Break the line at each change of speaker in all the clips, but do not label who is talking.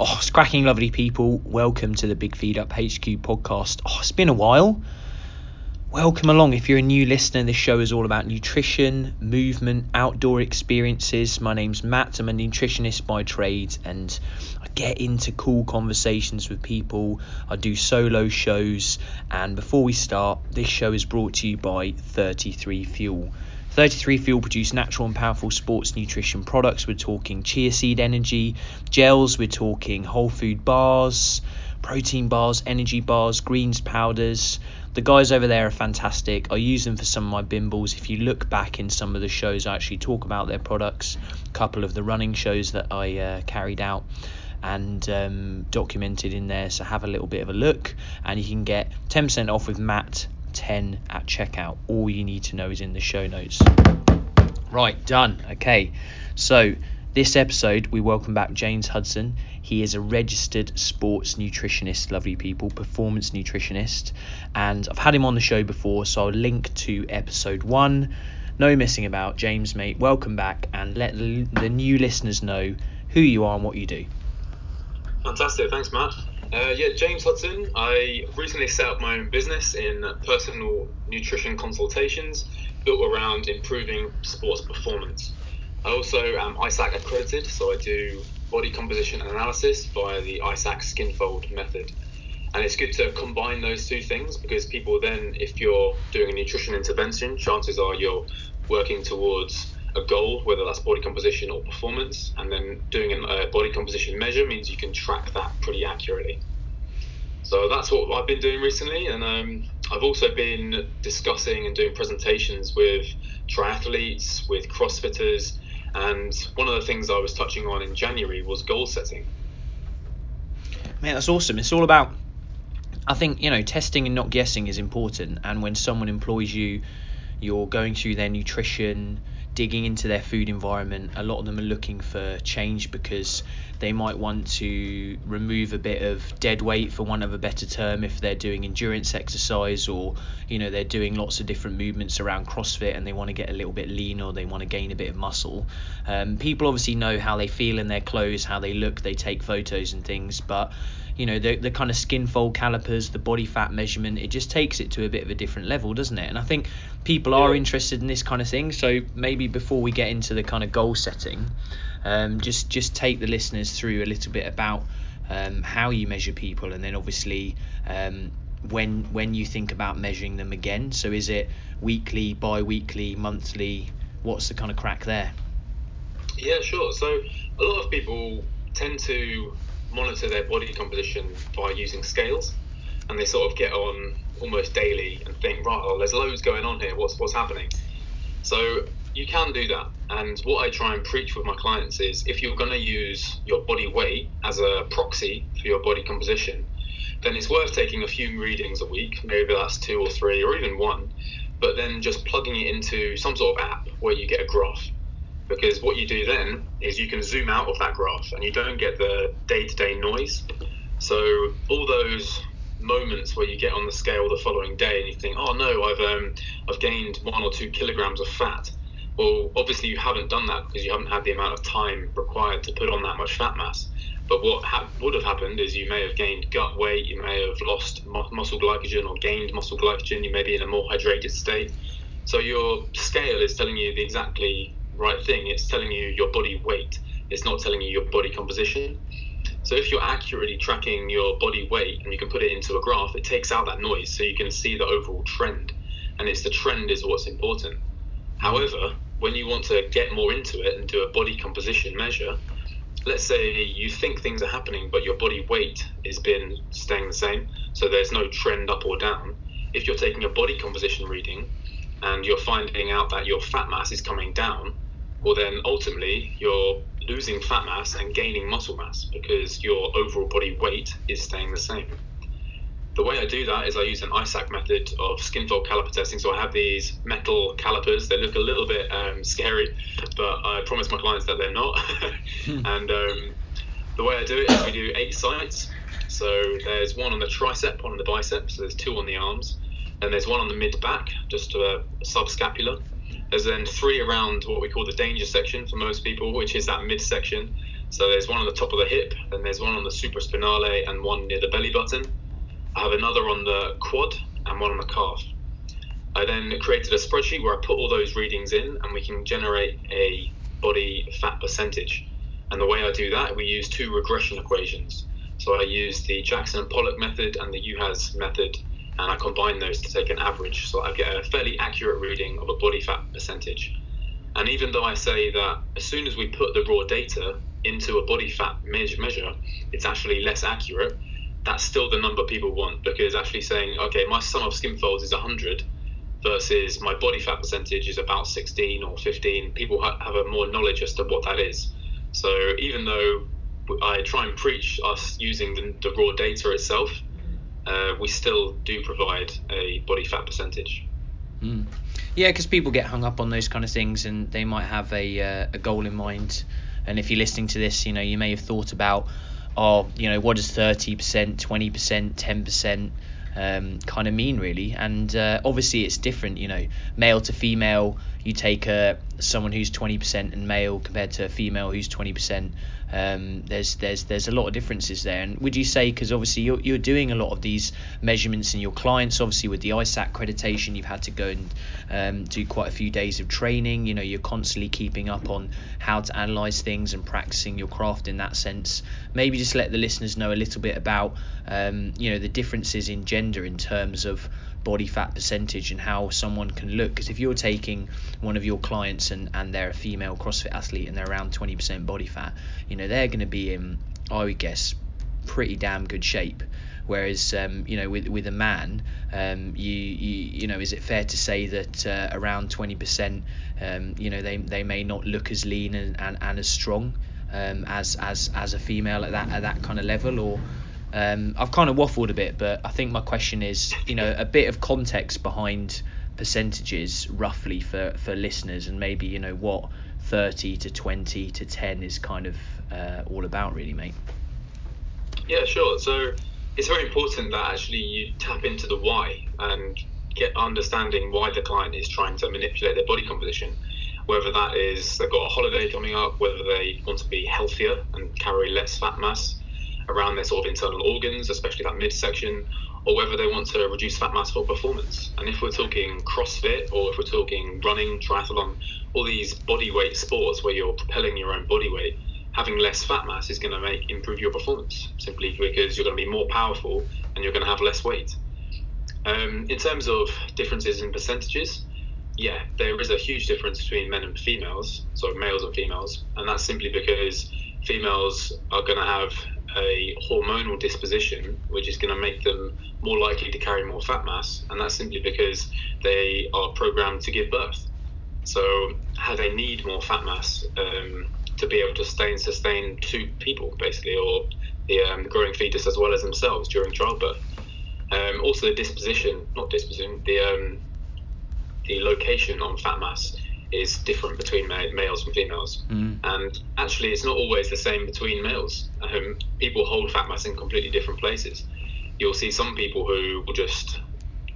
Oh, cracking, lovely people. Welcome to the Big Feed Up HQ podcast. Oh, it's been a while. Welcome along. If you're a new listener, this show is all about nutrition, movement, outdoor experiences. My name's Matt. I'm a nutritionist by trade and I get into cool conversations with people. I do solo shows. And before we start, this show is brought to you by 33 Fuel. 33 Fuel produce natural and powerful sports nutrition products. We're talking chia seed energy, gels, we're talking whole food bars, protein bars, energy bars, greens powders. The guys over there are fantastic. I use them for some of my bimbles. If you look back in some of the shows, I actually talk about their products. A couple of the running shows that I uh, carried out and um, documented in there. So have a little bit of a look, and you can get 10% off with Matt 10 at checkout. All you need to know is in the show notes. Right, done. Okay, so this episode we welcome back James Hudson. He is a registered sports nutritionist, lovely people, performance nutritionist, and I've had him on the show before, so I'll link to episode one. No missing about, James, mate. Welcome back, and let the, new listeners know who you are and what you do.
Fantastic, thanks, Matt. Uh, yeah, James Hudson. I recently set up my own business in personal nutrition consultations built around improving sports performance. I also am ISAK accredited, so I do body composition analysis via the ISAK skinfold method. And it's good to combine those two things because people then, if you're doing a nutrition intervention, chances are you're working towards a goal, whether that's body composition or performance, and then doing a body composition measure means you can track that pretty accurately. So that's what I've been doing recently, and um, I've also been discussing and doing presentations with triathletes, with CrossFitters, and one of the things I was touching on in January was goal setting.
Man, that's awesome. It's all about, I think, you know, testing and not guessing is important. And when someone employs you, you're going through their nutrition, digging into their food environment. A lot of them are looking for change because they might want to remove a bit of dead weight, for want of a better term, if they're doing endurance exercise or you know they're doing lots of different movements around CrossFit and they want to get a little bit lean or they want to gain a bit of muscle. Um, people obviously know how they feel in their clothes, how they look, they take photos and things, but you know the the kind of skin fold calipers, the body fat measurement, it just takes it to a bit of a different level, doesn't it? And I think people are interested in this kind of thing. So maybe before we get into the kind of goal setting, um, just just take the listeners through a little bit about um, how you measure people, and then obviously um, when when you think about measuring them again. So is it weekly, bi-weekly, monthly? What's the kind of crack there?
Yeah, sure. So a lot of people tend to monitor their body composition by using scales, and they sort of get on almost daily and think, right, well, there's loads going on here. What's what's happening? So you can do that. And what I try and preach with my clients is if you're going to use your body weight as a proxy for your body composition, then it's worth taking a few readings a week. Maybe that's two or three or even one, but then just plugging it into some sort of app where you get a graph because what you do then is you can zoom out of that graph and you don't get the day-to-day noise. So all those moments where you get on the scale the following day and you think, oh no, I've um, I've gained one or two kilograms of fat. Well, obviously you haven't done that because you haven't had the amount of time required to put on that much fat mass. But what ha- would have happened is you may have gained gut weight, you may have lost mu- muscle glycogen or gained muscle glycogen, you may be in a more hydrated state. So your scale is telling you exactly right thing. It's telling you your body weight. It's not telling you your body composition. So if you're accurately tracking your body weight and you can put it into a graph, it takes out that noise so you can see the overall trend. And it's the trend is what's important. However, when you want to get more into it and do a body composition measure, let's say you think things are happening, but your body weight has been staying the same, so there's no trend up or down. If you're taking a body composition reading and you're finding out that your fat mass is coming down, well, then ultimately you're losing fat mass and gaining muscle mass because your overall body weight is staying the same. The way I do that is I use an ISAK method of skinfold caliper testing. So I have these metal calipers. They look a little bit um, scary, but I promise my clients that they're not. and um, the way I do it is we do eight sites. So there's one on the tricep, one on the bicep. So there's two on the arms. And there's one on the mid back, just a subscapular. There's then three around what we call the danger section for most people, which is that midsection. So there's one on the top of the hip, then there's one on the supraspinale, and one near the belly button. I have another on the quad and one on the calf. I then created a spreadsheet where I put all those readings in, and we can generate a body fat percentage. And the way I do that, we use two regression equations. So I use the Jackson and Pollock method and the Yuhasz method, and I combine those to take an average. So I get a fairly accurate reading of a body fat percentage. And even though I say that as soon as we put the raw data into a body fat measure, it's actually less accurate, that's still the number people want because actually saying, okay, my sum of skin folds is 100 versus my body fat percentage is about 16 or 15, people have a more knowledge as to what that is. So even though I try and preach us using the, the raw data itself, uh, we still do provide a body fat percentage.
Mm. Yeah, because people get hung up on those kind of things, and they might have a uh, a goal in mind. And if you're listening to this, you know you may have thought about, oh, you know, what does thirty percent, twenty percent, ten percent um, kind of mean really? And uh, obviously it's different. You know, male to female, you take uh, someone who's twenty percent and male compared to a female who's twenty percent um, there's there's there's a lot of differences there. And would you say because obviously you're you're doing a lot of these measurements in your clients, obviously with the ISAK accreditation, you've had to go and um, do quite a few days of training. You know, you're constantly keeping up on how to analyze things and practicing your craft in that sense. Maybe just let the listeners know a little bit about um, you know the differences in gender in terms of body fat percentage and how someone can look. Because if you're taking one of your clients and, and they're a female CrossFit athlete and they're around 20% body fat, you know, they're going to be in, I would guess, pretty damn good shape. Whereas, um, you know, with with a man, um, you, you you know, is it fair to say that uh, around 20%, um, you know, they they may not look as lean and, and, and as strong um, as as as a female at that at that kind of level, or um, I've kind of waffled a bit, but I think my question is, you know, a bit of context behind percentages roughly for, for listeners and maybe, you know, what 30 to 20 to 10 is kind of uh, all about, really, mate.
Yeah, sure. So it's very important that actually you tap into the why and get understanding why the client is trying to manipulate their body composition. Whether that is they've got a holiday coming up, whether they want to be healthier and carry less fat mass, around their sort of internal organs, especially that midsection, or whether they want to reduce fat mass for performance. And if we're talking CrossFit or if we're talking running, triathlon, all these body weight sports where you're propelling your own body weight, having less fat mass is going to make improve your performance simply because you're going to be more powerful and you're going to have less weight. Um, in terms of differences in percentages, yeah, there is a huge difference between men and females, so males and females, and that's simply because females are going to have a hormonal disposition, which is going to make them more likely to carry more fat mass, and that's simply because they are programmed to give birth. So, how they need more fat mass um, to be able to stay and sustain two people, basically, or the um, growing fetus as well as themselves during childbirth. Um, also, the disposition, not disposition, the um, the location on fat mass is different between males and females. Mm. And actually, it's not always the same between males. Um, people hold fat mass in completely different places. You'll see some people who will just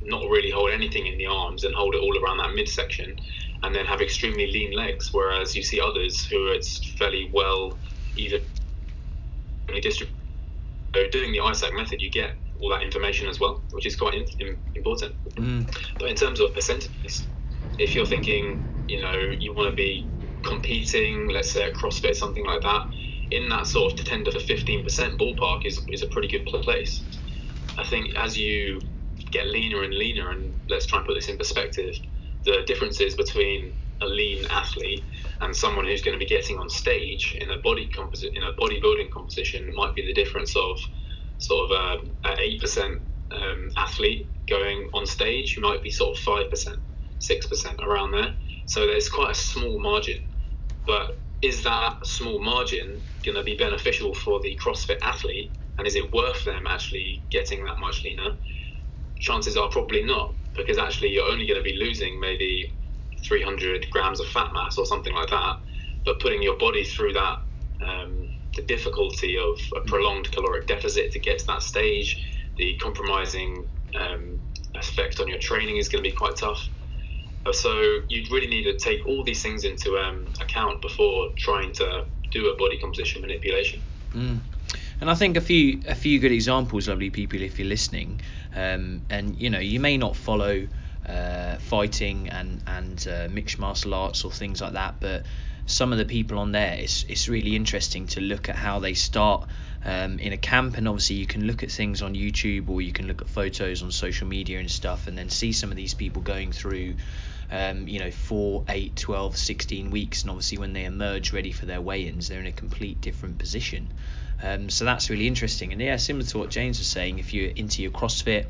not really hold anything in the arms and hold it all around that midsection and then have extremely lean legs. Whereas you see others who it's fairly well evenly distributed. So doing the ISAK method, you get all that information as well, which is quite in, important. Mm. But in terms of percentages, if you're thinking you know you want to be competing, let's say at CrossFit, something like that, in that sort of 10 to 15% ballpark is, is a pretty good place. I think as you get leaner and leaner, and let's try and put this in perspective, the differences between a lean athlete and someone who's going to be getting on stage in a body composite in a bodybuilding competition might be the difference of sort of uh, eight percent um, athlete going on stage who might be sort of five percent, six percent around there. So there's quite a small margin. But is that small margin going to be beneficial for the CrossFit athlete? And is it worth them actually getting that much leaner? Chances are probably not, because actually you're only going to be losing maybe 300 grams of fat mass or something like that. But putting your body through that, um, the difficulty of a prolonged caloric deficit to get to that stage, the compromising um, effect on your training is going to be quite tough. So you'd really need to take all these things into um, account before trying to do a body composition manipulation.
Mm. And I think a few a few good examples, lovely people, if you're listening, um, and you know you may not follow uh, fighting and and uh, mixed martial arts or things like that, but some of the people on there, it's it's really interesting to look at how they start um, in a camp, and obviously you can look at things on YouTube or you can look at photos on social media and stuff, and then see some of these people going through. Um, you know, 4, 8, 12, 16 weeks, and obviously when they emerge ready for their weigh ins, they're in a complete different position. Um, so that's really interesting. And yeah, similar to what James was saying, if you're into your CrossFit,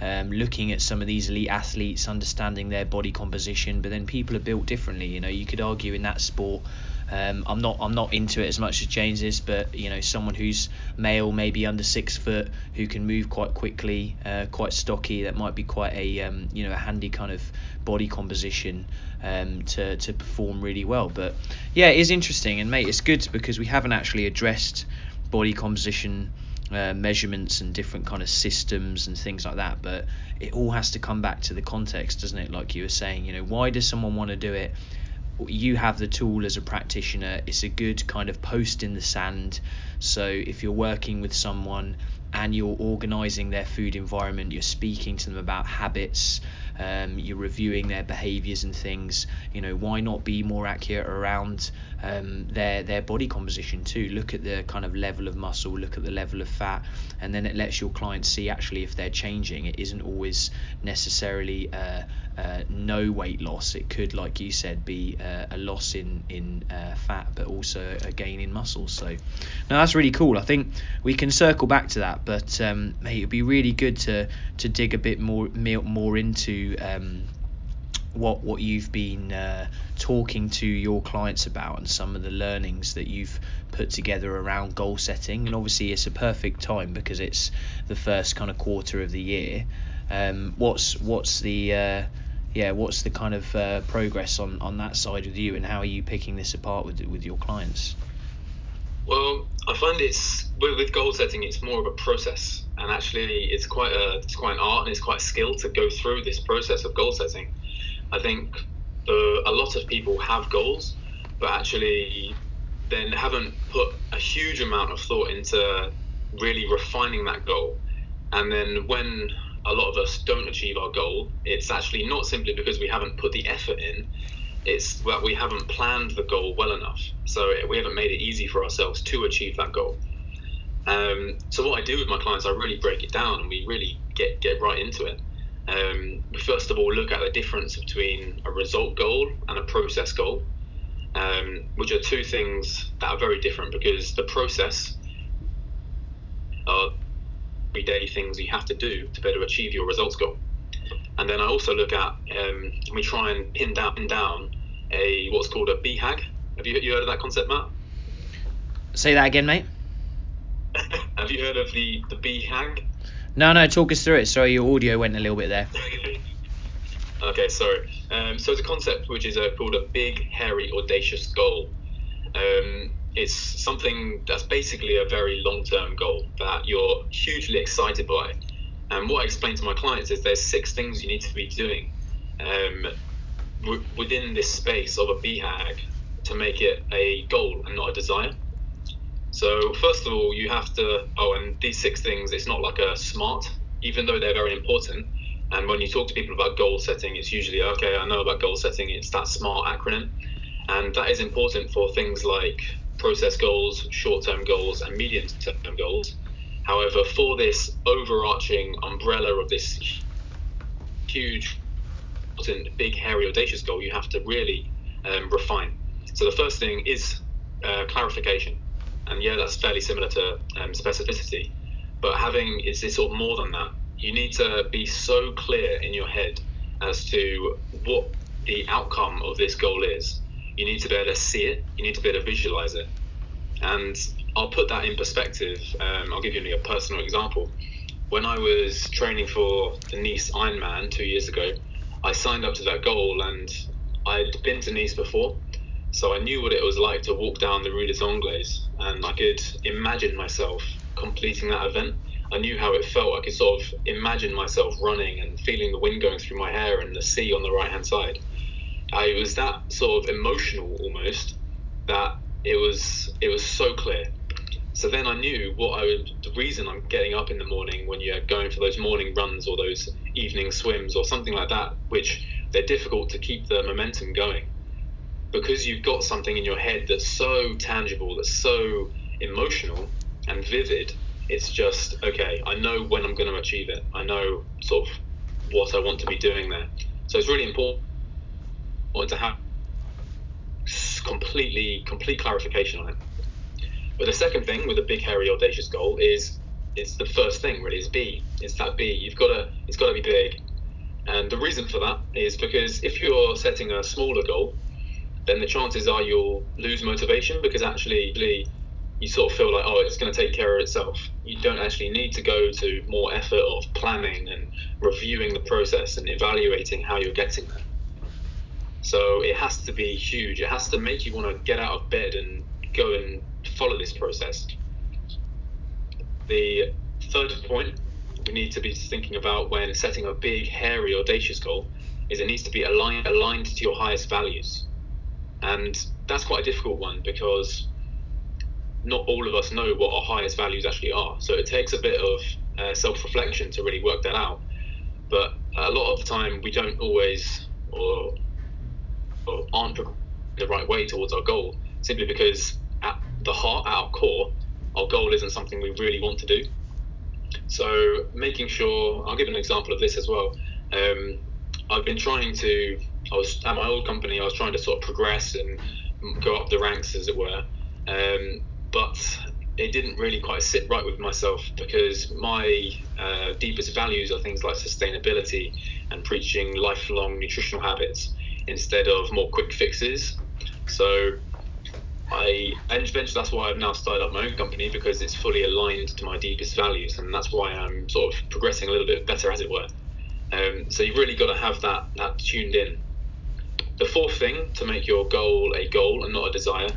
um, looking at some of these elite athletes, understanding their body composition, but then people are built differently. You know, you could argue in that sport. Um, I'm not I'm not into it as much as James is, but you know, someone who's male, maybe under six foot, who can move quite quickly, uh, quite stocky, that might be quite a um, you know a handy kind of body composition um, to to perform really well. But yeah, it is interesting, and mate, it's good because we haven't actually addressed body composition uh, measurements and different kind of systems and things like that. But it all has to come back to the context doesn't it? Like you were saying you know why does someone want to do it you have the tool as a practitioner it's a good kind of post in the sand. So if you're working with someone and you're organizing their food environment you're speaking to them about habits um, you're reviewing their behaviors and things you know why not be more accurate around um, their their body composition too? Look at the kind of level of muscle look at the level of fat and then it lets your clients see actually if they're changing. It isn't always necessarily uh, uh, no weight loss. It could like you said be uh, a loss in in uh, fat but also a gain in muscle. So now that's really cool. I think we can circle back to that but um, mate, it'd be really good to to dig a bit more more into um, what what you've been uh, talking to your clients about and some of the learnings that you've put together around goal setting. And obviously it's a perfect time because it's the first kind of quarter of the year. Um, what's what's the uh, yeah what's the kind of uh, progress on on that side with you and how are you picking this apart with with your clients
well I find it's with, with goal setting it's more of a process and actually it's quite a it's quite an art and it's quite a skill to go through this process of goal setting I think the, a lot of people have goals, but actually then haven't put a huge amount of thought into really refining that goal. And then when a lot of us don't achieve our goal, it's actually not simply because we haven't put the effort in, it's that we haven't planned the goal well enough. So we haven't made it easy for ourselves to achieve that goal. Um, so what I do with my clients, I really break it down and we really get get right into it. Um, first of all, look at the difference between a result goal and a process goal, um, which are two things that are very different because the process are everyday things you have to do to better achieve your results goal. And then I also look at um, we try and pin down, pin down a what's called a BHAG. Have you, you heard of that concept, Matt?
Say that again, mate.
Have you heard of the the BHAG?
No, no, talk us through it. Sorry, your audio went a little bit there.
okay, sorry. Um, so it's a concept which is a, called a big, hairy, audacious goal. Um, it's something that's basically a very long-term goal that you're hugely excited by. And what I explain to my clients is there's six things you need to be doing um, w- within this space of a BHAG to make it a goal and not a desire. So first of all, you have to. Oh, and these six things, it's not like a smart, even though they're very important. And when you talk to people about goal setting, it's usually okay. I know about goal setting. It's that SMART acronym, and that is important for things like process goals, short-term goals, and medium-term goals. However, for this overarching umbrella of this huge, big, hairy, audacious goal, you have to really um, refine. So the first thing is uh, clarification and yeah, that's fairly similar to um, specificity. But having is this sort of more than that. You need to be so clear in your head as to what the outcome of this goal is. You need to be able to see it. You need to be able to visualize it. And I'll put that in perspective. Um, I'll give you a personal example. When I was training for the Nice Ironman two years ago, I signed up to that goal, and I'd been to Nice before, so I knew what it was like to walk down the Rue des Anglais, and I could imagine myself completing that event. I knew how it felt. I could sort of imagine myself running and feeling the wind going through my hair and the sea on the right hand side. I was that sort of emotional almost that it was it was so clear. So then I knew what I would. The reason I'm getting up in the morning when you're going for those morning runs or those evening swims or something like that, which they're difficult to keep the momentum going, because you've got something in your head that's so tangible, that's so emotional and vivid. It's just okay. I know when I'm going to achieve it. I know sort of what I want to be doing there. So it's really important to have completely complete clarification on it. But the second thing with a big, hairy, audacious goal is it's the first thing really is B. It's that B. You've got to it's got to be big. And the reason for that is because if you're setting a smaller goal, then the chances are you'll lose motivation because actually you sort of feel like oh it's going to take care of itself. You don't actually need to go to more effort of planning and reviewing the process and evaluating how you're getting there. So it has to be huge. It has to make you want to get out of bed and go and follow this process. The third point we need to be thinking about when setting a big, hairy, audacious goal is it needs to be aligned, aligned to your highest values. And that's quite a difficult one because not all of us know what our highest values actually are. So it takes a bit of uh, self reflection to really work that out. But a lot of the time, we don't always or, or aren't the right way towards our goal simply because the heart, at our core, our goal isn't something we really want to do. So making sure, I'll give an example of this as well. Um, I've been trying to, I was at my old company, I was trying to sort of progress and go up the ranks, as it were. Um, but it didn't really quite sit right with myself because my uh, deepest values are things like sustainability and preaching lifelong nutritional habits instead of more quick fixes. So I and eventually that's why I've now started up my own company because it's fully aligned to my deepest values, and that's why I'm sort of progressing a little bit better, as it were. Um, so you've really got to have that that tuned in. The fourth thing to make your goal a goal and not a desire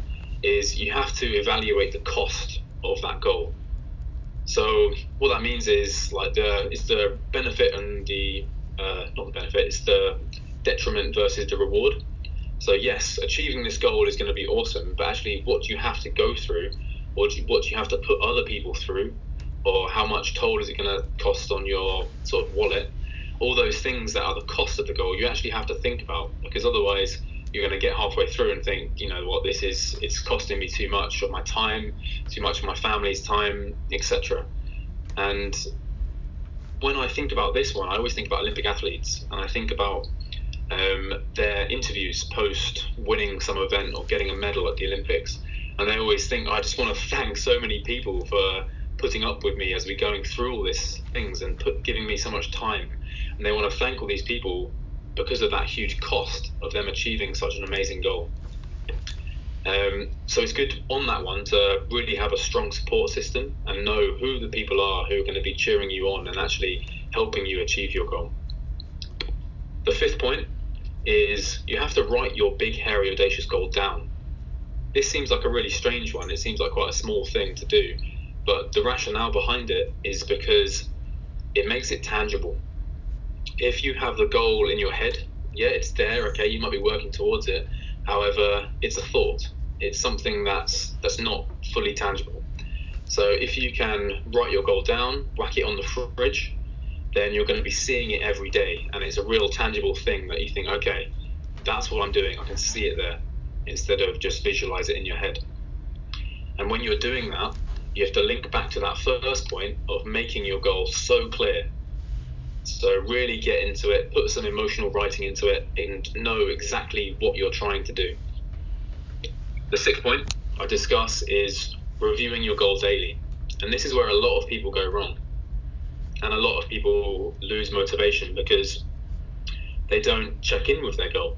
is you have to evaluate the cost of that goal. So what that means is like the it's the benefit and the uh, not the benefit, it's the detriment versus the reward. So yes, achieving this goal is going to be awesome, but actually, what do you have to go through, or do you, what do you have to put other people through, or how much toll is it going to cost on your sort of wallet? All those things that are the cost of the goal, you actually have to think about because otherwise you're going to get halfway through and think, you know what, this is it's costing me too much of my time, too much of my family's time, etc. And when I think about this one, I always think about Olympic athletes, and I think about um, their interviews post winning some event or getting a medal at the Olympics. And they always think, I just want to thank so many people for putting up with me as we're going through all these things and put, giving me so much time. And they want to thank all these people because of that huge cost of them achieving such an amazing goal. Um, so it's good on that one to really have a strong support system and know who the people are who are going to be cheering you on and actually helping you achieve your goal. The fifth point is you have to write your big, hairy, audacious goal down. This seems like a really strange one. It seems like quite a small thing to do. But the rationale behind it is because it makes it tangible. If you have the goal in your head, yeah, it's there, okay, you might be working towards it. However, it's a thought. It's something that's that's not fully tangible. So if you can write your goal down, whack it on the fridge, then you're going to be seeing it every day. And it's a real tangible thing that you think, okay, that's what I'm doing. I can see it there instead of just visualize it in your head. And when you're doing that, you have to link back to that first point of making your goal so clear. So really get into it, put some emotional writing into it, and know exactly what you're trying to do. The sixth point I discuss is reviewing your goal daily. And this is where a lot of people go wrong and a lot of people lose motivation because they don't check in with their goal.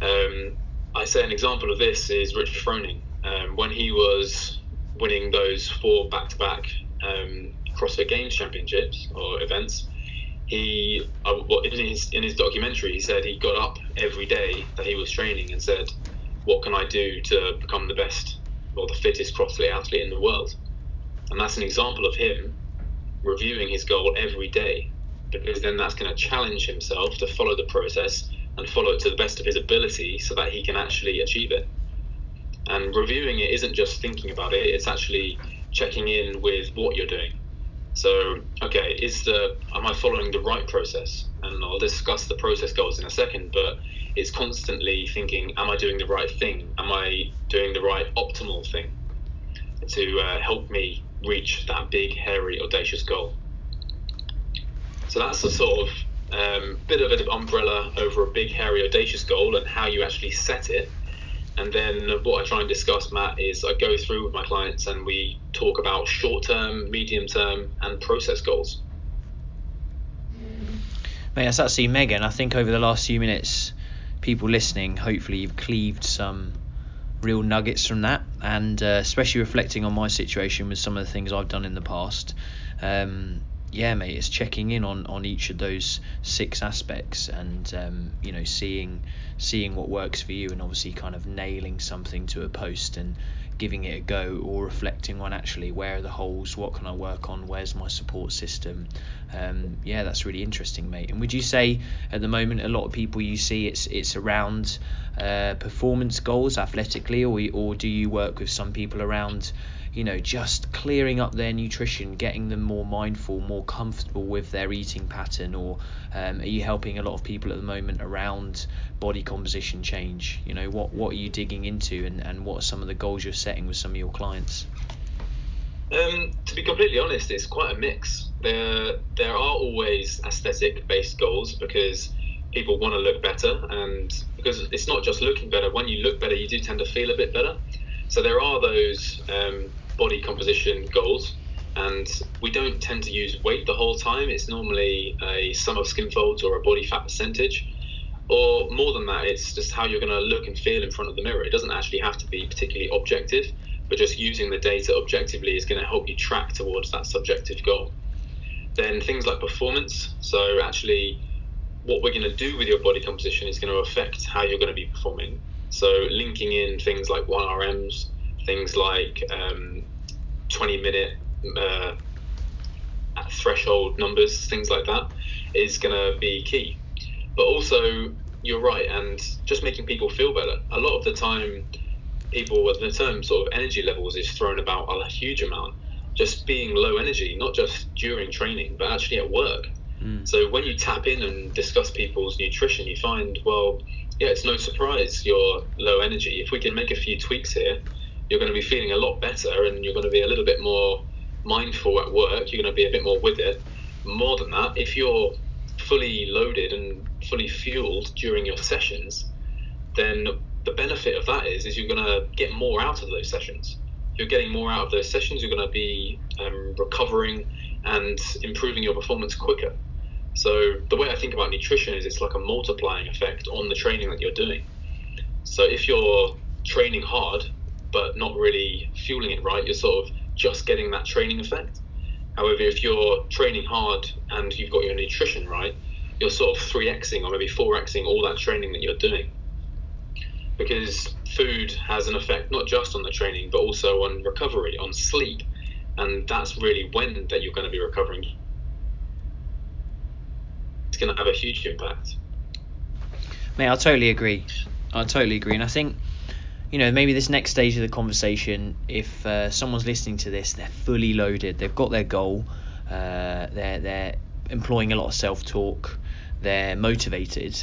Um, I say an example of this is Rich Froning. Um, when he was winning those four back-to-back um, CrossFit Games championships or events, he uh, in his in his documentary he said he got up every day that he was training and said, "What can I do to become the best or the fittest CrossFit athlete in the world?" And that's an example of him reviewing his goal every day because then that's going to challenge himself to follow the process and follow it to the best of his ability so that he can actually achieve it. And reviewing it isn't just thinking about it; it's actually checking in with what you're doing. So, okay, is the am I following the right process? And I'll discuss the process goals in a second, but it's constantly thinking, am I doing the right thing? Am I doing the right optimal thing to uh, help me reach that big, hairy, audacious goal? So that's a sort of um, bit of an umbrella over a big, hairy, audacious goal and how you actually set it. And then what I try and discuss, Matt, is I go through with my clients and we talk about short term, medium term, and process goals.
Mate, that's absolutely mega. And I think over the last few minutes, people listening, hopefully you've cleaved some real nuggets from that. And uh, especially reflecting on my situation with some of the things I've done in the past. Um, yeah, mate, it's checking in on, on each of those six aspects and um, you know seeing seeing what works for you and obviously kind of nailing something to a post and giving it a go or reflecting on actually where are the holes, what can I work on, where's my support system. Um, yeah, that's really interesting, mate. And would you say at the moment a lot of people you see it's it's around uh, performance goals athletically, or or do you work with some people around you know, just clearing up their nutrition, getting them more mindful, more comfortable with their eating pattern, or um, are you helping a lot of people at the moment around body composition change? You know, what what are you digging into, and, and what are some of the goals you're setting with some of your clients?
Um, to be completely honest, it's quite a mix. There there are always aesthetic based goals because people want to look better, and because it's not just looking better. When you look better, you do tend to feel a bit better. So there are those um, body composition goals, and we don't tend to use weight the whole time. It's normally a sum of skin folds or a body fat percentage. Or more than that, it's just how you're going to look and feel in front of the mirror. It doesn't actually have to be particularly objective, but just using the data objectively is going to help you track towards that subjective goal. Then things like performance. So, actually, what we're going to do with your body composition is going to affect how you're going to be performing. So, linking in things like 1RMs, things like um, 20 minute uh, threshold numbers, things like that, is going to be key. But also, you're right, and just making people feel better. A lot of the time, people, with the term sort of energy levels is thrown about a huge amount. Just being low energy, not just during training, but actually at work. Mm. So when you tap in and discuss people's nutrition, you find, well, yeah, it's no surprise you're low energy. If we can make a few tweaks here, you're going to be feeling a lot better and you're going to be a little bit more mindful at work. You're going to be a bit more with it. More than that, if you're fully loaded and fully fueled during your sessions, then the benefit of that is is you're going to get more out of those sessions. You're getting more out of those sessions. You're going to be um, recovering and improving your performance quicker. So the way I think about nutrition is it's like a multiplying effect on the training that you're doing. So if you're training hard but not really fueling it right, you're sort of just getting that training effect. However, if you're training hard and you've got your nutrition right, you're sort of 3xing or maybe 4xing all that training that you're doing. Because food has an effect not just on the training, but also on recovery, on sleep. And that's really when that you're going to be recovering. It's going to have a huge impact.
Mate, I totally agree. I totally agree. And I think you know, maybe this next stage of the conversation, if uh, someone's listening to this, they're fully loaded, they've got their goal, uh, they're they're employing a lot of self talk, they're motivated.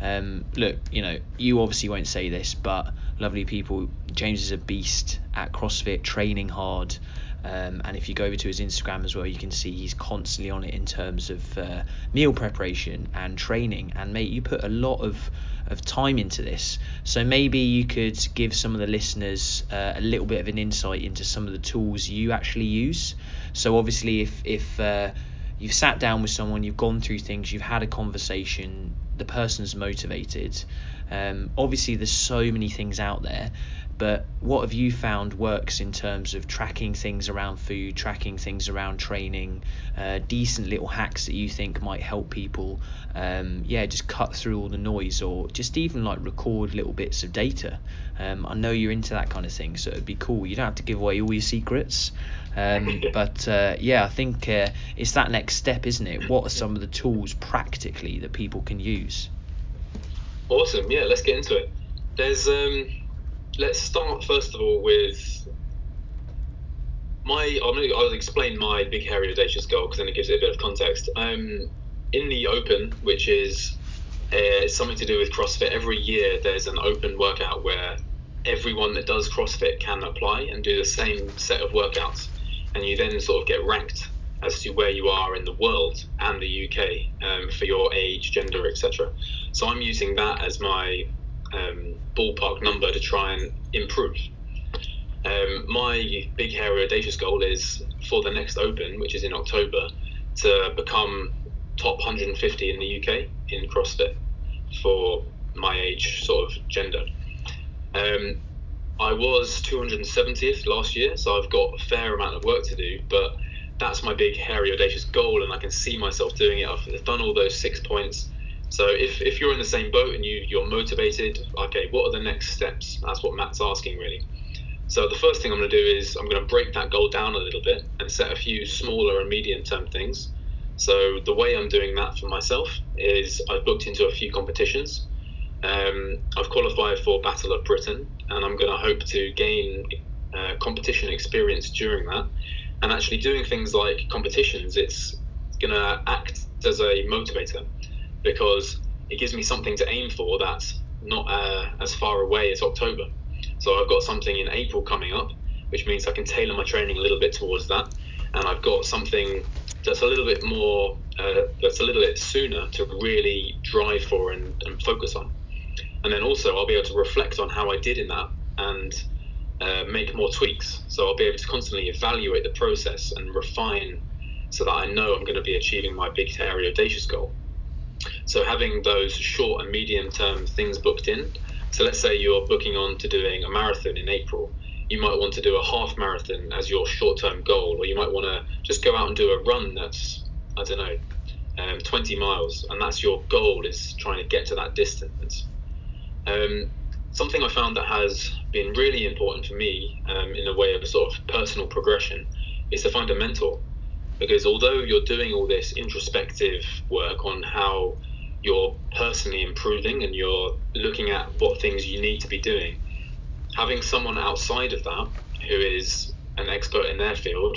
Um, look, you know, you obviously won't say this, but lovely people, James is a beast at CrossFit, training hard. Um, and if you go over to his Instagram as well, you can see he's constantly on it in terms of uh, meal preparation and training. And mate, you put a lot of of time into this. So maybe you could give some of the listeners uh, a little bit of an insight into some of the tools you actually use. So obviously, if if uh, you've sat down with someone, you've gone through things, you've had a conversation, the person's motivated. Um, obviously, there's so many things out there, but what have you found works in terms of tracking things around food, tracking things around training, uh, decent little hacks that you think might help people? Um, yeah, just cut through all the noise, or just even like record little bits of data. Um, I know you're into that kind of thing, so it'd be cool. You don't have to give away all your secrets. Um, but uh, yeah, I think uh, it's that next step, isn't it? What are some of the tools practically that people can use?
Awesome. Yeah, let's get into it. There's um, let's start first of all with my. I'll, I'll explain my big, hairy, audacious goal because then it gives it a bit of context. Um, in the Open, which is uh, something to do with CrossFit, every year there's an open workout where everyone that does CrossFit can apply and do the same set of workouts, and you then sort of get ranked as to where you are in the world and the UK um, for your age, gender, etc. So I'm using that as my um, ballpark number to try and improve. Um, my big, hairy, audacious goal is for the next Open, which is in October, to become top 150 in the UK in CrossFit for my age, sort of gender. Um, I was 270th last year, so I've got a fair amount of work to do, but that's my big, hairy, audacious goal, and I can see myself doing it. I've done all those six points. So if, if you're in the same boat and you, you're motivated, okay, what are the next steps? That's what Matt's asking, really. So the first thing I'm going to do is I'm going to break that goal down a little bit and set a few smaller and medium term things. So the way I'm doing that for myself is I've booked into a few competitions. Um, I've qualified for Battle of Britain, and I'm going to hope to gain uh, competition experience during that. And actually, doing things like competitions, it's going to act as a motivator because it gives me something to aim for that's not uh, as far away as October. So I've got something in April coming up, which means I can tailor my training a little bit towards that. And I've got something that's a little bit more, uh, that's a little bit sooner to really drive for and, and, focus on. And then also I'll be able to reflect on how I did in that and uh, make more tweaks. So I'll be able to constantly evaluate the process and refine so that I know I'm going to be achieving my big, hairy, audacious goal. So having those short and medium term things booked in. So let's say you're booking on to doing a marathon in April. You might want to do a half marathon as your short term goal, or you might want to just go out and do a run that's, I don't know, um, 20 miles, and that's your goal is trying to get to that distance. Um, something I found that has been really important for me um, in a way of sort of personal progression is to find a mentor. Because although you're doing all this introspective work on how you're personally improving and you're looking at what things you need to be doing, having someone outside of that who is an expert in their field.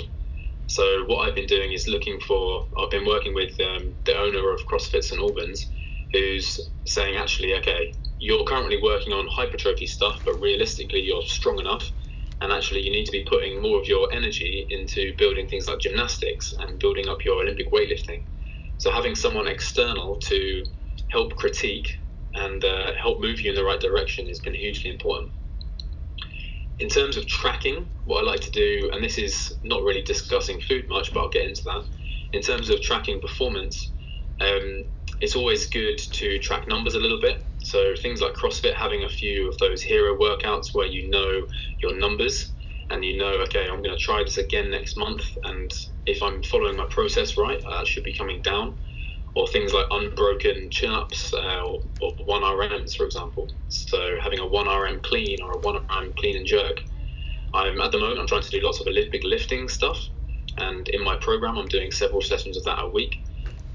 So what I've been doing is looking for. I've been working with um, the owner of CrossFit St Albans, who's saying actually, okay, you're currently working on hypertrophy stuff, but realistically, you're strong enough and actually you need to be putting more of your energy into building things like gymnastics and building up your Olympic weightlifting. So having someone external to help critique and uh, help move you in the right direction has been hugely important. In terms of tracking, what I like to do, and this is not really discussing food much, but I'll get into that. In terms of tracking performance, um, it's always good to track numbers a little bit. So things like CrossFit, having a few of those hero workouts where you know your numbers and you know, okay, I'm going to try this again next month, and if I'm following my process right, that should be coming down. Or things like unbroken chin ups uh, or, or 1RMs, for example. So having a 1RM clean or a 1RM clean and jerk. I'm at the moment I'm trying to do lots of Olympic lifting stuff, and in my program I'm doing several sessions of that a week.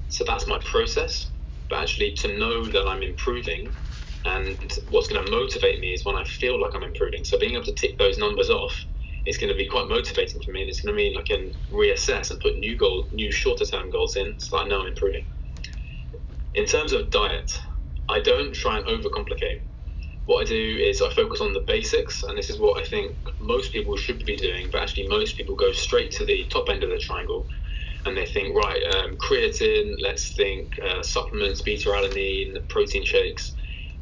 So that's my process. But actually, to know that I'm improving and what's going to motivate me is when I feel like I'm improving. So being able to tick those numbers off is going to be quite motivating for me, and it's going to mean I can reassess and put new goal, new shorter term goals in, so I know I'm improving. In terms of diet, I don't try and overcomplicate. What I do is I focus on the basics, and this is what I think most people should be doing. But actually, most people go straight to the top end of the triangle and they think, right, um, creatine, let's think uh, supplements, beta alanine, protein shakes.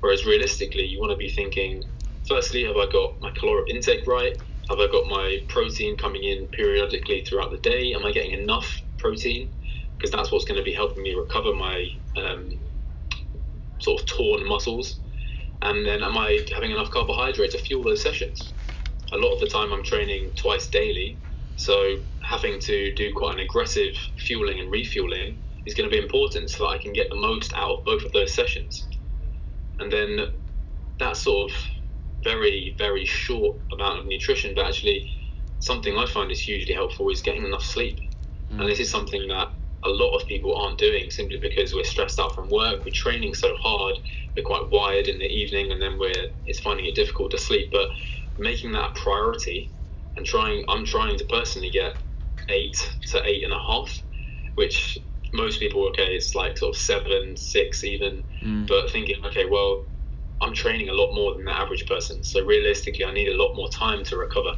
Whereas realistically, you want to be thinking, firstly, have I got my caloric intake right? Have I got my protein coming in periodically throughout the day? Am I getting enough protein? Because that's what's going to be helping me recover my um, sort of torn muscles. And then, am I having enough carbohydrate to fuel those sessions? A lot of the time, I'm training twice daily, so having to do quite an aggressive fueling and refueling is going to be important so that I can get the most out of both of those sessions. And then that sort of very, very short amount of nutrition, but actually something I find is hugely helpful is getting enough sleep. Mm. And this is something that a lot of people aren't doing simply because we're stressed out from work, we're training so hard, we're quite wired in the evening, and then we're it's finding it difficult to sleep. But making that a priority and trying, I'm trying to personally get eight to eight and a half, which most people okay, it's like sort of seven, six even. Mm. But thinking, okay, well, I'm training a lot more than the average person, so realistically, I need a lot more time to recover.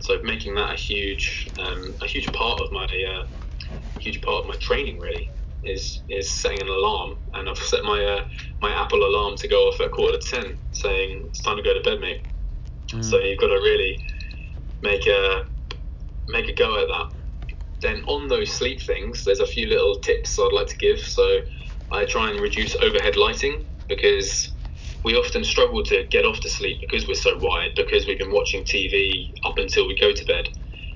So making that a huge, um, a huge part of my uh, huge part of my training really is is setting an alarm, and I've set my uh, my Apple alarm to go off at quarter to ten, saying it's time to go to bed, mate. Mm. So you've got to really make a make a go at that. Then on those sleep things, there's a few little tips I'd like to give. So I try and reduce overhead lighting because we often struggle to get off to sleep because we're so wired because we've been watching TV up until we go to bed.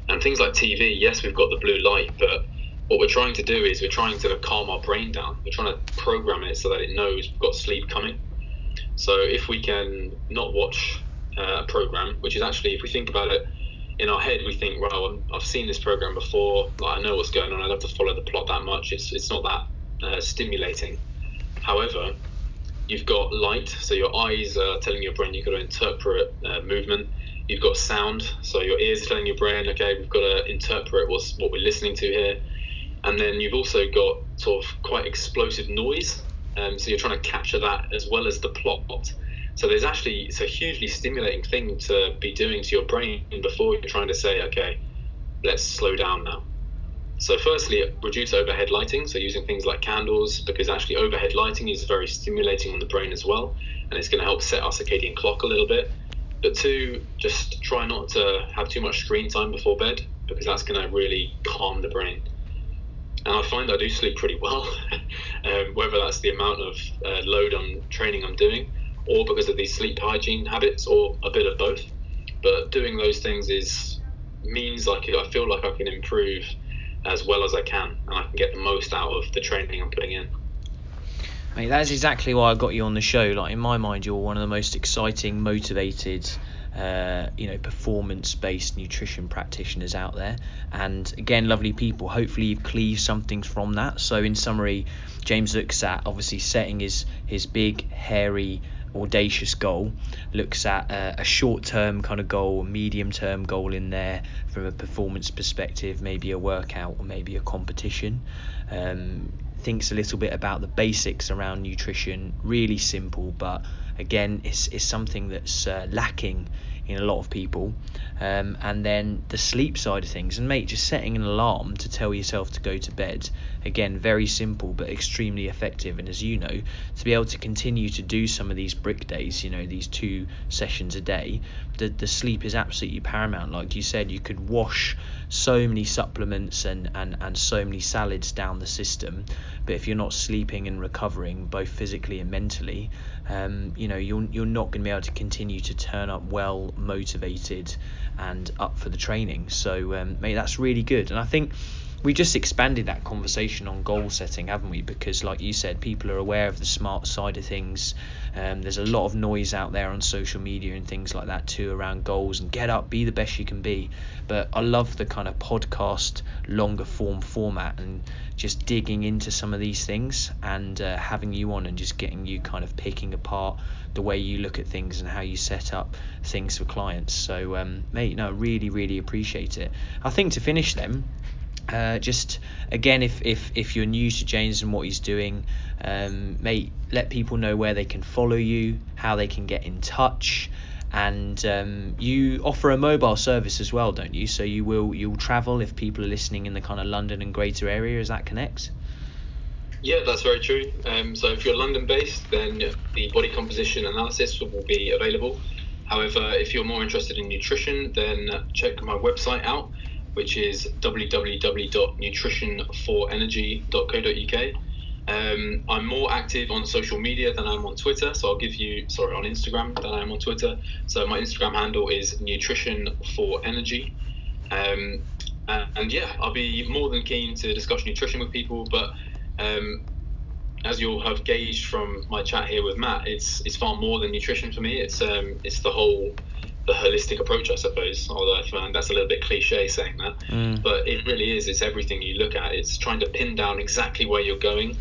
And things like TV, yes, we've got the blue light, but what we're trying to do is we're trying to calm our brain down. We're trying to program it so that it knows we've got sleep coming. So if we can not watch uh, a program, which is actually, if we think about it, in our head we think, well, i have seen this program before. Like I know what's going on. I don't have to follow the plot that much. It's it's not that uh, stimulating. However, you've got light, so your eyes are telling your brain you've got to interpret uh, movement. You've got sound, so your ears are telling your brain, okay, we've got to interpret what's what we're listening to here and then you've also got sort of quite explosive noise. Um, so you're trying to capture that as well as the plot. So there's actually it's a hugely stimulating thing to be doing to your brain before you're trying to say, okay, let's slow down now. So firstly, reduce overhead lighting. So using things like candles, because actually overhead lighting is very stimulating on the brain as well, and it's going to help set our circadian clock a little bit. But two, just try not to have too much screen time before bed, because that's going to really calm the brain and I find I do sleep pretty well, um, whether that's the amount of uh, load on training I'm doing, or because of these sleep hygiene habits, or a bit of both. But doing those things is means like I feel like I can improve as well as I can, and I can get the most out of the training I'm putting in.
Mate, that's exactly why I got you on the show. Like in my mind, you're one of the most exciting, motivated uh, you know performance based nutrition practitioners out there and again lovely people hopefully you've cleaved something from that so in summary James looks at obviously setting his his big hairy audacious goal looks at uh, a short term kind of goal medium term goal in there from a performance perspective maybe a workout or maybe a competition. Um, thinks a little bit about the basics around nutrition really simple but again it's, is something that's uh, lacking in a lot of people. Um, and then the sleep side of things, and mate, just setting an alarm to tell yourself to go to bed. Again, very simple but extremely effective. And as you know, to be able to continue to do some of these brick days, you know, these two sessions a day, the, the sleep is absolutely paramount. Like you said, you could wash so many supplements and, and, and so many salads down the system. But if you're not sleeping and recovering, both physically and mentally, um, you know, you're, you're not going to be able to continue to turn up well motivated and up for the training. So, um, mate, that's really good. And I think we just expanded that conversation on goal setting, haven't we? Because, like you said, people are aware of the smart side of things. Um, there's a lot of noise out there on social media and things like that too around goals and get up, be the best you can be. But I love the kind of podcast, longer form format and just digging into some of these things and uh, having you on and just getting you kind of picking apart the way you look at things and how you set up things for clients. So, um, mate, no, really, really appreciate it. I think to finish them, uh, just again, if, if if you're new to James and what he's doing, um, mate, let people know where they can follow you, how they can get in touch, and um, you offer a mobile service as well, don't you? So you will you'll travel if people are listening in the kind of London and greater area. Is that connect?
Yeah, that's very true. Um, so if you're London based, then the body composition analysis will be available. However, if you're more interested in nutrition, then check my website out which is www.nutritionforenergy.co.uk. Um, I'm more active on social media than I'm on Twitter, so I'll give you sorry on Instagram than I am on Twitter. So my Instagram handle is nutrition for energy. Um, and yeah, I'll be more than keen to discuss nutrition with people. But um, as you'll have gauged from my chat here with Matt, it's it's far more than nutrition for me. It's um, it's the whole the holistic approach, I suppose. Although I find that's a little bit cliche saying that,
Mm.
but it really is. It's everything you look at. It's trying to pin down exactly where you're going,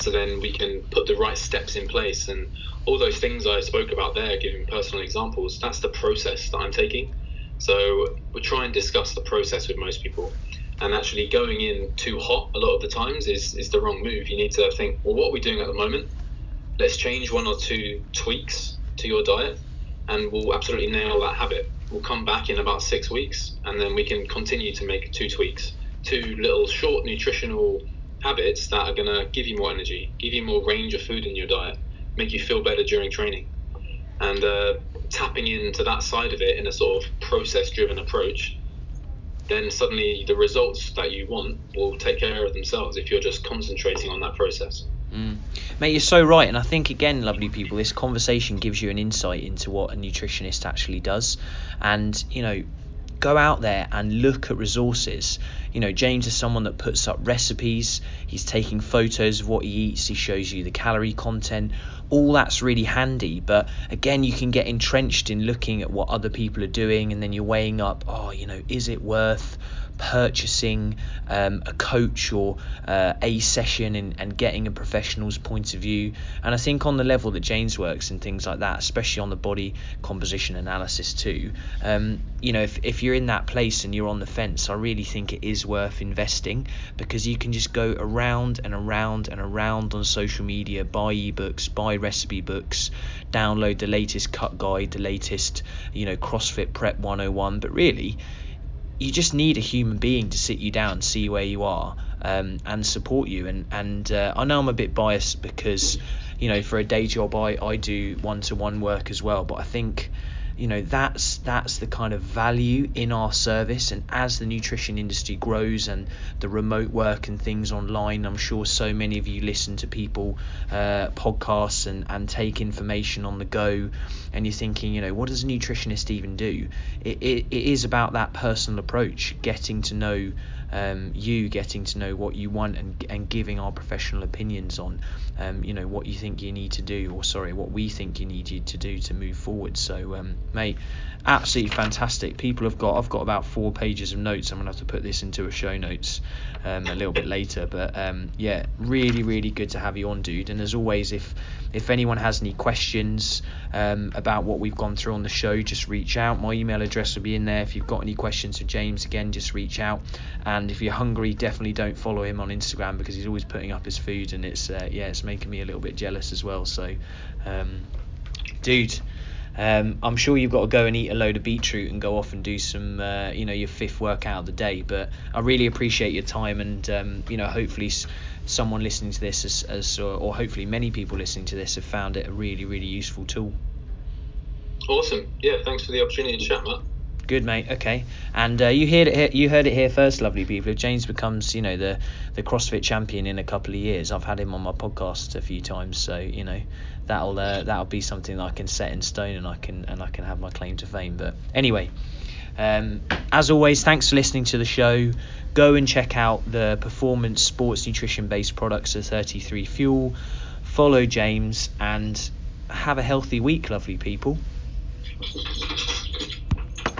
so then we can put the right steps in place and all those things I spoke about there, giving personal examples. That's the process that I'm taking. So we try and discuss the process with most people. And actually, going in too hot a lot of the times is, is the wrong move. You need to think, well, what are we doing at the moment? Let's change one or two tweaks to your diet, and we'll absolutely nail that habit. We'll come back in about six weeks, and then we can continue to make two tweaks, two little short nutritional habits that are going to give you more energy, give you more range of food in your diet, make you feel better during training. And uh, tapping into that side of it in a sort of process driven approach, then suddenly the results that you want will take care of themselves if you're just concentrating on that process.
Mm. Mate, you're so right. And I think, again, lovely people, this conversation gives you an insight into what a nutritionist actually does. And, you know, go out there and look at resources. You know, James is someone that puts up recipes, he's taking photos of what he eats, he shows you the calorie content. All that's really handy, but again, you can get entrenched in looking at what other people are doing, and then you're weighing up, oh, you know, is it worth purchasing um, a coach or uh, a session and, and getting a professional's point of view. And I think on the level that James works and things like that, especially on the body composition analysis too, um, you know, if, if you're in that place and you're on the fence, I really think it is worth investing because you can just go around and around and around on social media, buy ebooks, buy recipe books, download the latest cut guide, the latest, you know, CrossFit Prep 101. But really, you just need a human being to sit you down, see where you are, um, and support you. And and uh, I know I'm a bit biased because, you know, for a day job I I do one to one work as well. But I think, you know, that's that's the kind of value in our service. And as the nutrition industry grows and the remote work and things online, I'm sure so many of you listen to people uh, podcasts and and take information on the go. And you're thinking, you know, what does a nutritionist even do? It, it, it is about that personal approach, getting to know um, you, getting to know what you want, and and giving our professional opinions on, um, you know, what you think you need to do, or sorry, what we think you need you to do to move forward. So, um, mate, absolutely fantastic. People have got, I've got about four pages of notes. I'm gonna have to put this into a show notes um, a little bit later, but um, yeah, really, really good to have you on, dude. And as always, if if anyone has any questions um, about what we've gone through on the show, just reach out. My email address will be in there. If you've got any questions for James, again, just reach out. And if you're hungry, definitely don't follow him on Instagram because he's always putting up his food, and it's uh, yeah, it's making me a little bit jealous as well. So, um, dude. Um, I'm sure you've got to go and eat a load of beetroot and go off and do some, uh, you know, your fifth workout of the day. But I really appreciate your time, and um, you know, hopefully someone listening to this, as, as or, hopefully many people listening to this, have found it a really, really useful tool.
Awesome. Yeah, thanks for the opportunity to chat, Matt.
Good mate. Okay, and uh, you heard it. Here, you heard it here first, lovely people. If James becomes, you know, the the CrossFit champion in a couple of years, I've had him on my podcast a few times, so you know, that'll uh, that'll be something that I can set in stone, and I can and I can have my claim to fame. But anyway, um, as always, thanks for listening to the show. Go and check out the performance sports nutrition based products of 33 Fuel. Follow James and have a healthy week, lovely people.